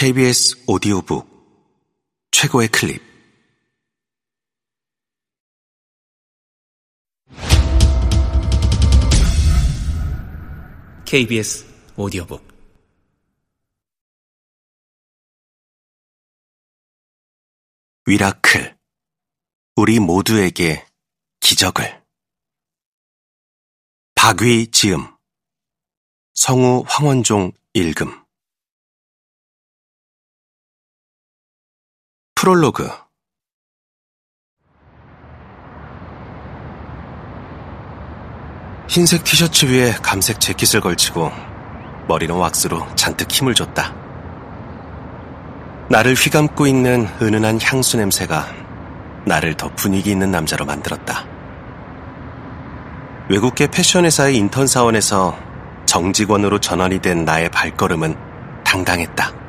KBS 오디오북 최고의 클립. KBS 오디오북. 위라클. 우리 모두에게 기적을. 박위 지음. 성우 황원종 읽음 프롤로그 흰색 티셔츠 위에 감색 재킷을 걸치고 머리는 왁스로 잔뜩 힘을 줬다. 나를 휘감고 있는 은은한 향수 냄새가 나를 더 분위기 있는 남자로 만들었다. 외국계 패션 회사의 인턴 사원에서 정직원으로 전환이 된 나의 발걸음은 당당했다.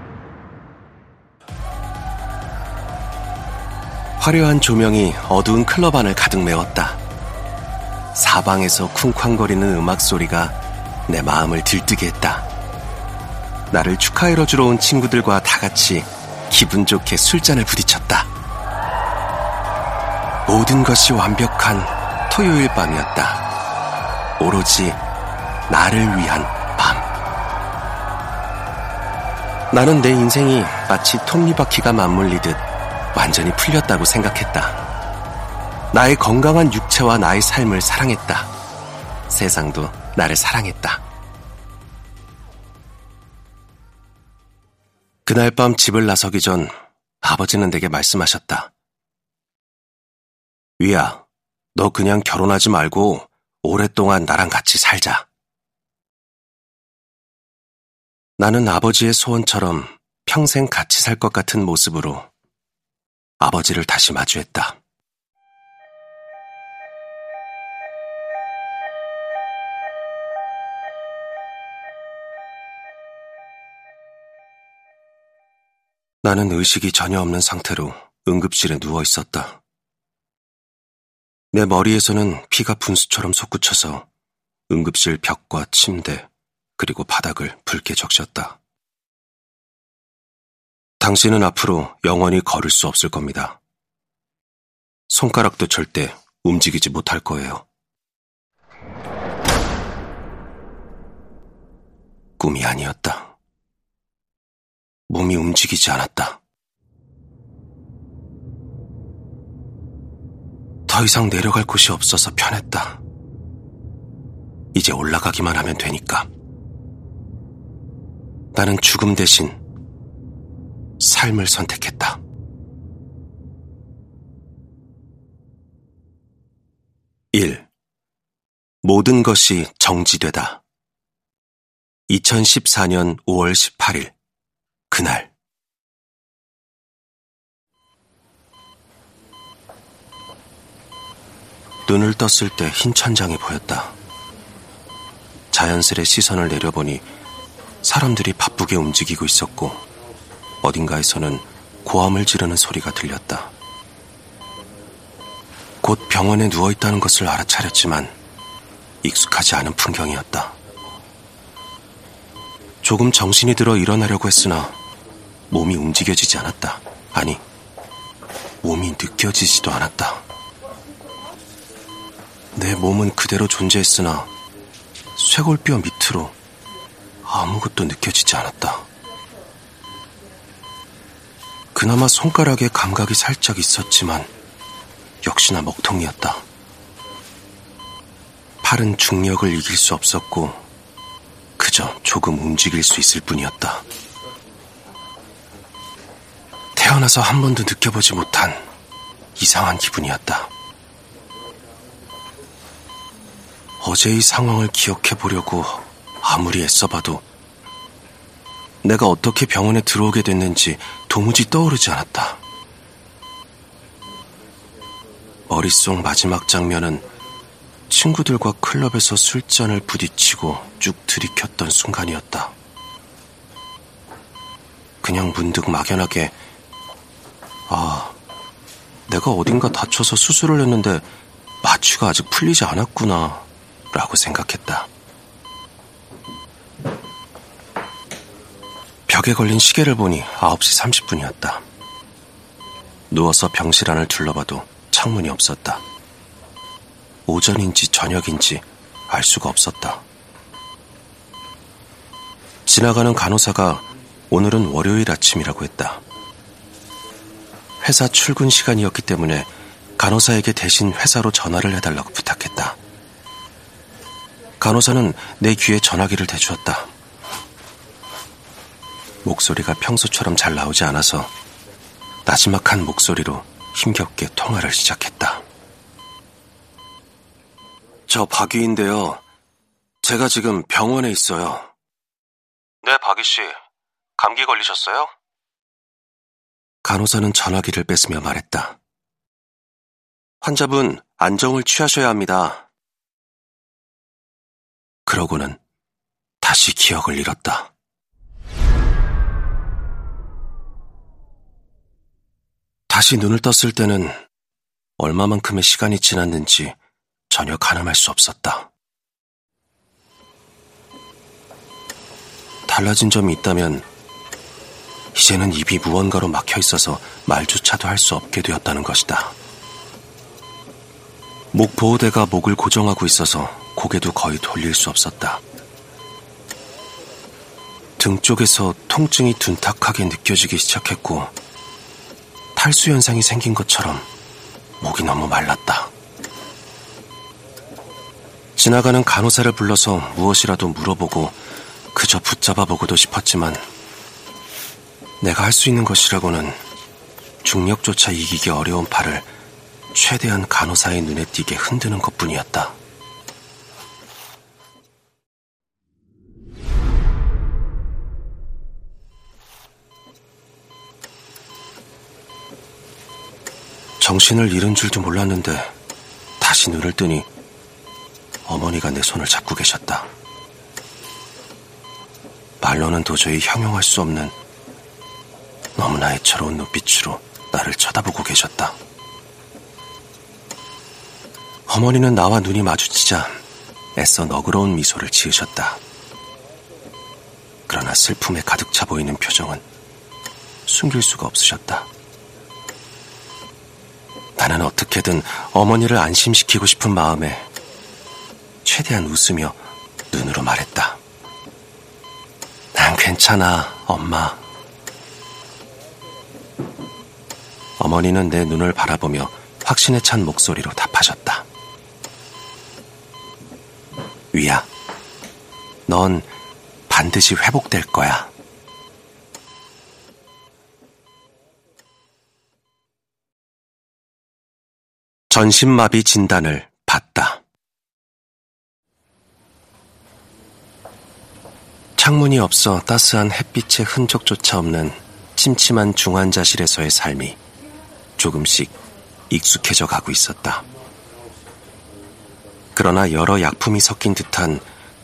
화려한 조명이 어두운 클럽 안을 가득 메웠다. 사방에서 쿵쾅거리는 음악 소리가 내 마음을 들뜨게 했다. 나를 축하해러 주러 온 친구들과 다 같이 기분 좋게 술잔을 부딪혔다. 모든 것이 완벽한 토요일 밤이었다. 오로지 나를 위한 밤. 나는 내 인생이 마치 톱니바퀴가 맞물리듯 완전히 풀렸다고 생각했다. 나의 건강한 육체와 나의 삶을 사랑했다. 세상도 나를 사랑했다. 그날 밤 집을 나서기 전 아버지는 내게 말씀하셨다. 위야, 너 그냥 결혼하지 말고 오랫동안 나랑 같이 살자. 나는 아버지의 소원처럼 평생 같이 살 것 같은 모습으로 아버지를 다시 마주했다. 나는 의식이 전혀 없는 상태로 응급실에 누워 있었다. 내 머리에서는 피가 분수처럼 솟구쳐서 응급실 벽과 침대, 그리고 바닥을 붉게 적셨다. 당신은 앞으로 영원히 걸을 수 없을 겁니다. 손가락도 절대 움직이지 못할 거예요. 꿈이 아니었다. 몸이 움직이지 않았다. 더 이상 내려갈 곳이 없어서 편했다. 이제 올라가기만 하면 되니까. 나는 죽음 대신 삶을 선택했다. 일 모든 것이 정지되다. 2014년 5월 18일 그날 눈을 떴을 때 흰 천장이 보였다. 자연스레 시선을 내려보니 사람들이 바쁘게 움직이고 있었고 어딘가에서는 고함을 지르는 소리가 들렸다. 곧 병원에 누워 있다는 것을 알아차렸지만 익숙하지 않은 풍경이었다. 조금 정신이 들어 일어나려고 했으나 몸이 움직여지지 않았다. 아니, 몸이 느껴지지도 않았다. 내 몸은 그대로 존재했으나 쇄골뼈 밑으로 아무것도 느껴지지 않았다. 그나마 손가락에 감각이 살짝 있었지만 역시나 먹통이었다. 팔은 중력을 이길 수 없었고 그저 조금 움직일 수 있을 뿐이었다. 태어나서 한 번도 느껴보지 못한 이상한 기분이었다. 어제의 상황을 기억해 보려고 아무리 애써봐도 내가 어떻게 병원에 들어오게 됐는지 도무지 떠오르지 않았다. 머릿속 마지막 장면은 친구들과 클럽에서 술잔을 부딪히고 쭉 들이켰던 순간이었다. 그냥 문득 막연하게, 아, 내가 어딘가 다쳐서 수술을 했는데 마취가 아직 풀리지 않았구나, 라고 생각했다. 벽에 걸린 시계를 보니 9시 30분이었다. 누워서 병실 안을 둘러봐도 창문이 없었다. 오전인지 저녁인지 알 수가 없었다. 지나가는 간호사가 오늘은 월요일 아침이라고 했다. 회사 출근 시간이었기 때문에 간호사에게 대신 회사로 전화를 해달라고 부탁했다. 간호사는 내 귀에 전화기를 대주었다. 목소리가 평소처럼 잘 나오지 않아서 나지막한 목소리로 힘겹게 통화를 시작했다. 저 박위인데요. 제가 지금 병원에 있어요. 네, 박위 씨. 감기 걸리셨어요? 간호사는 전화기를 뺏으며 말했다. 환자분, 안정을 취하셔야 합니다. 그러고는 다시 기억을 잃었다. 다시 눈을 떴을 때는 얼마만큼의 시간이 지났는지 전혀 가늠할 수 없었다. 달라진 점이 있다면 이제는 입이 무언가로 막혀 있어서 말조차도 할 수 없게 되었다는 것이다. 목 보호대가 목을 고정하고 있어서 고개도 거의 돌릴 수 없었다. 등 쪽에서 통증이 둔탁하게 느껴지기 시작했고, 탈수 현상이 생긴 것처럼 목이 너무 말랐다. 지나가는 간호사를 불러서 무엇이라도 물어보고 그저 붙잡아 보고도 싶었지만 내가 할 수 있는 것이라고는 중력조차 이기기 어려운 팔을 최대한 간호사의 눈에 띄게 흔드는 것 뿐이었다. 정신을 잃은 줄도 몰랐는데 다시 눈을 뜨니 어머니가 내 손을 잡고 계셨다. 말로는 도저히 형용할 수 없는 너무나 애처로운 눈빛으로 나를 쳐다보고 계셨다. 어머니는 나와 눈이 마주치자 애써 너그러운 미소를 지으셨다. 그러나 슬픔에 가득 차 보이는 표정은 숨길 수가 없으셨다. 나는 어떻게든 어머니를 안심시키고 싶은 마음에 최대한 웃으며 눈으로 말했다. 난 괜찮아, 엄마. 어머니는 내 눈을 바라보며 확신에 찬 목소리로 답하셨다. 위야, 넌 반드시 회복될 거야. 전신마비 진단을 받다. 창문이 없어 따스한 햇빛의 흔적조차 없는 침침한 중환자실에서의 삶이 조금씩 익숙해져 가고 있었다. 그러나 여러 약품이 섞인 듯한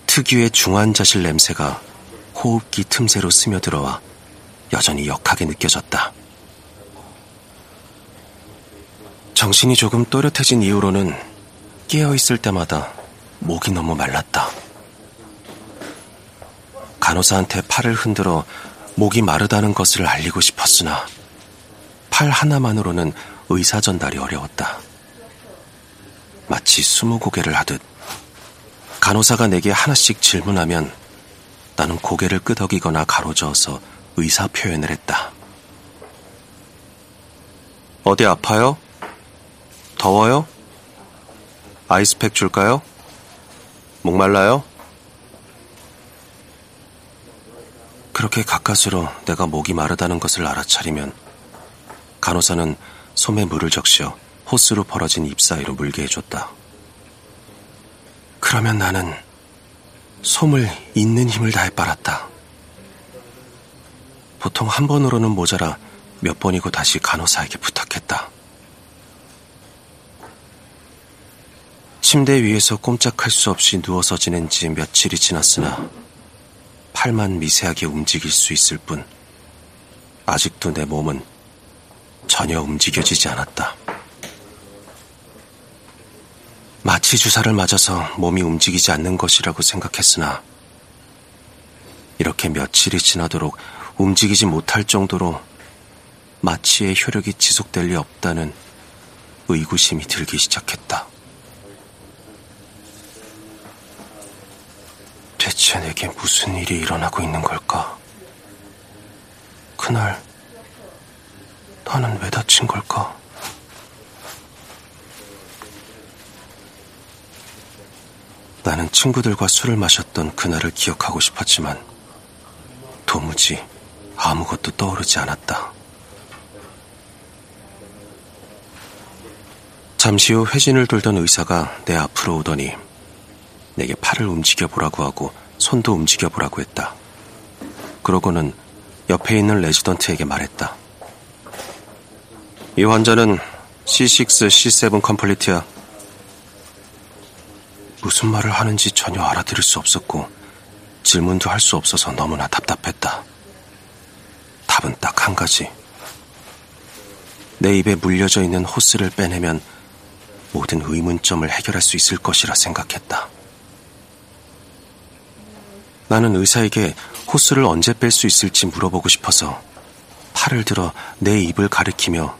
특유의 중환자실 냄새가 호흡기 틈새로 스며들어와 여전히 역하게 느껴졌다. 정신이 조금 또렷해진 이후로는 깨어있을 때마다 목이 너무 말랐다. 간호사한테 팔을 흔들어 목이 마르다는 것을 알리고 싶었으나 팔 하나만으로는 의사 전달이 어려웠다. 마치 스무 고개를 하듯 간호사가 내게 하나씩 질문하면 나는 고개를 끄덕이거나 가로저어서 의사 표현을 했다. 어디 아파요? 더워요? 아이스팩 줄까요? 목말라요? 그렇게 가까스로 내가 목이 마르다는 것을 알아차리면 간호사는 솜에 물을 적셔 호스로 벌어진 잎 사이로 물게 해줬다. 그러면 나는 솜을 있는 힘을 다해 빨았다. 보통 한 번으로는 모자라 몇 번이고 다시 간호사에게 부탁했다. 침대 위에서 꼼짝할 수 없이 누워서 지낸 지 며칠이 지났으나 팔만 미세하게 움직일 수 있을 뿐 아직도 내 몸은 전혀 움직여지지 않았다. 마취 주사를 맞아서 몸이 움직이지 않는 것이라고 생각했으나 이렇게 며칠이 지나도록 움직이지 못할 정도로 마취의 효력이 지속될 리 없다는 의구심이 들기 시작했다. 대체 내게 무슨 일이 일어나고 있는 걸까? 그날 나는 왜 다친 걸까? 나는 친구들과 술을 마셨던 그날을 기억하고 싶었지만 도무지 아무것도 떠오르지 않았다. 잠시 후 회진을 돌던 의사가 내 앞으로 오더니 내게 팔을 움직여 보라고 하고 손도 움직여 보라고 했다. 그러고는 옆에 있는 레지던트에게 말했다. 이 환자는 C6, C7 컴플리트야. 무슨 말을 하는지 전혀 알아들을 수 없었고 질문도 할 수 없어서 너무나 답답했다. 답은 딱 한 가지. 내 입에 물려져 있는 호스를 빼내면 모든 의문점을 해결할 수 있을 것이라 생각했다. 나는 의사에게 호스를 언제 뺄 수 있을지 물어보고 싶어서 팔을 들어 내 입을 가리키며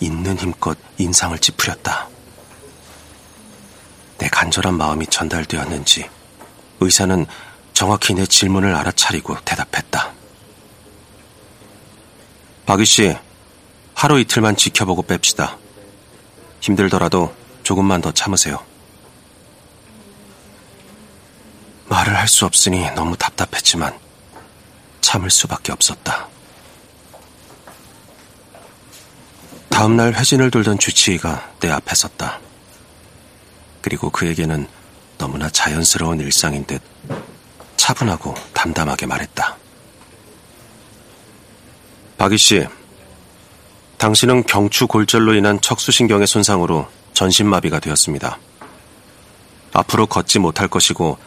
있는 힘껏 인상을 찌푸렸다. 내 간절한 마음이 전달되었는지 의사는 정확히 내 질문을 알아차리고 대답했다. 박희 씨, 하루 이틀만 지켜보고 뺍시다. 힘들더라도 조금만 더 참으세요. 말을 할 수 없으니 너무 답답했지만 참을 수밖에 없었다. 다음날 회진을 돌던 주치의가 내 앞에 섰다. 그리고 그에게는 너무나 자연스러운 일상인 듯 차분하고 담담하게 말했다. 박희 씨, 당신은 경추 골절로 인한 척수신경의 손상으로 전신마비가 되었습니다. 앞으로 걷지 못할 것이고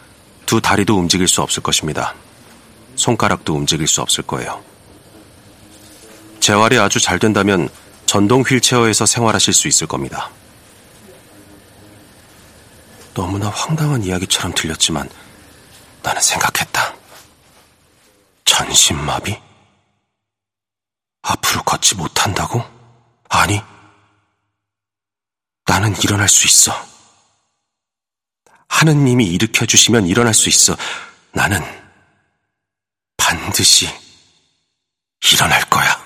두 다리도 움직일 수 없을 것입니다. 손가락도 움직일 수 없을 거예요. 재활이 아주 잘 된다면 전동 휠체어에서 생활하실 수 있을 겁니다. 너무나 황당한 이야기처럼 들렸지만 나는 생각했다. 전신마비? 앞으로 걷지 못한다고? 아니. 나는 일어날 수 있어. 하느님이 일으켜 주시면 일어날 수 있어. 나는 반드시 일어날 거야.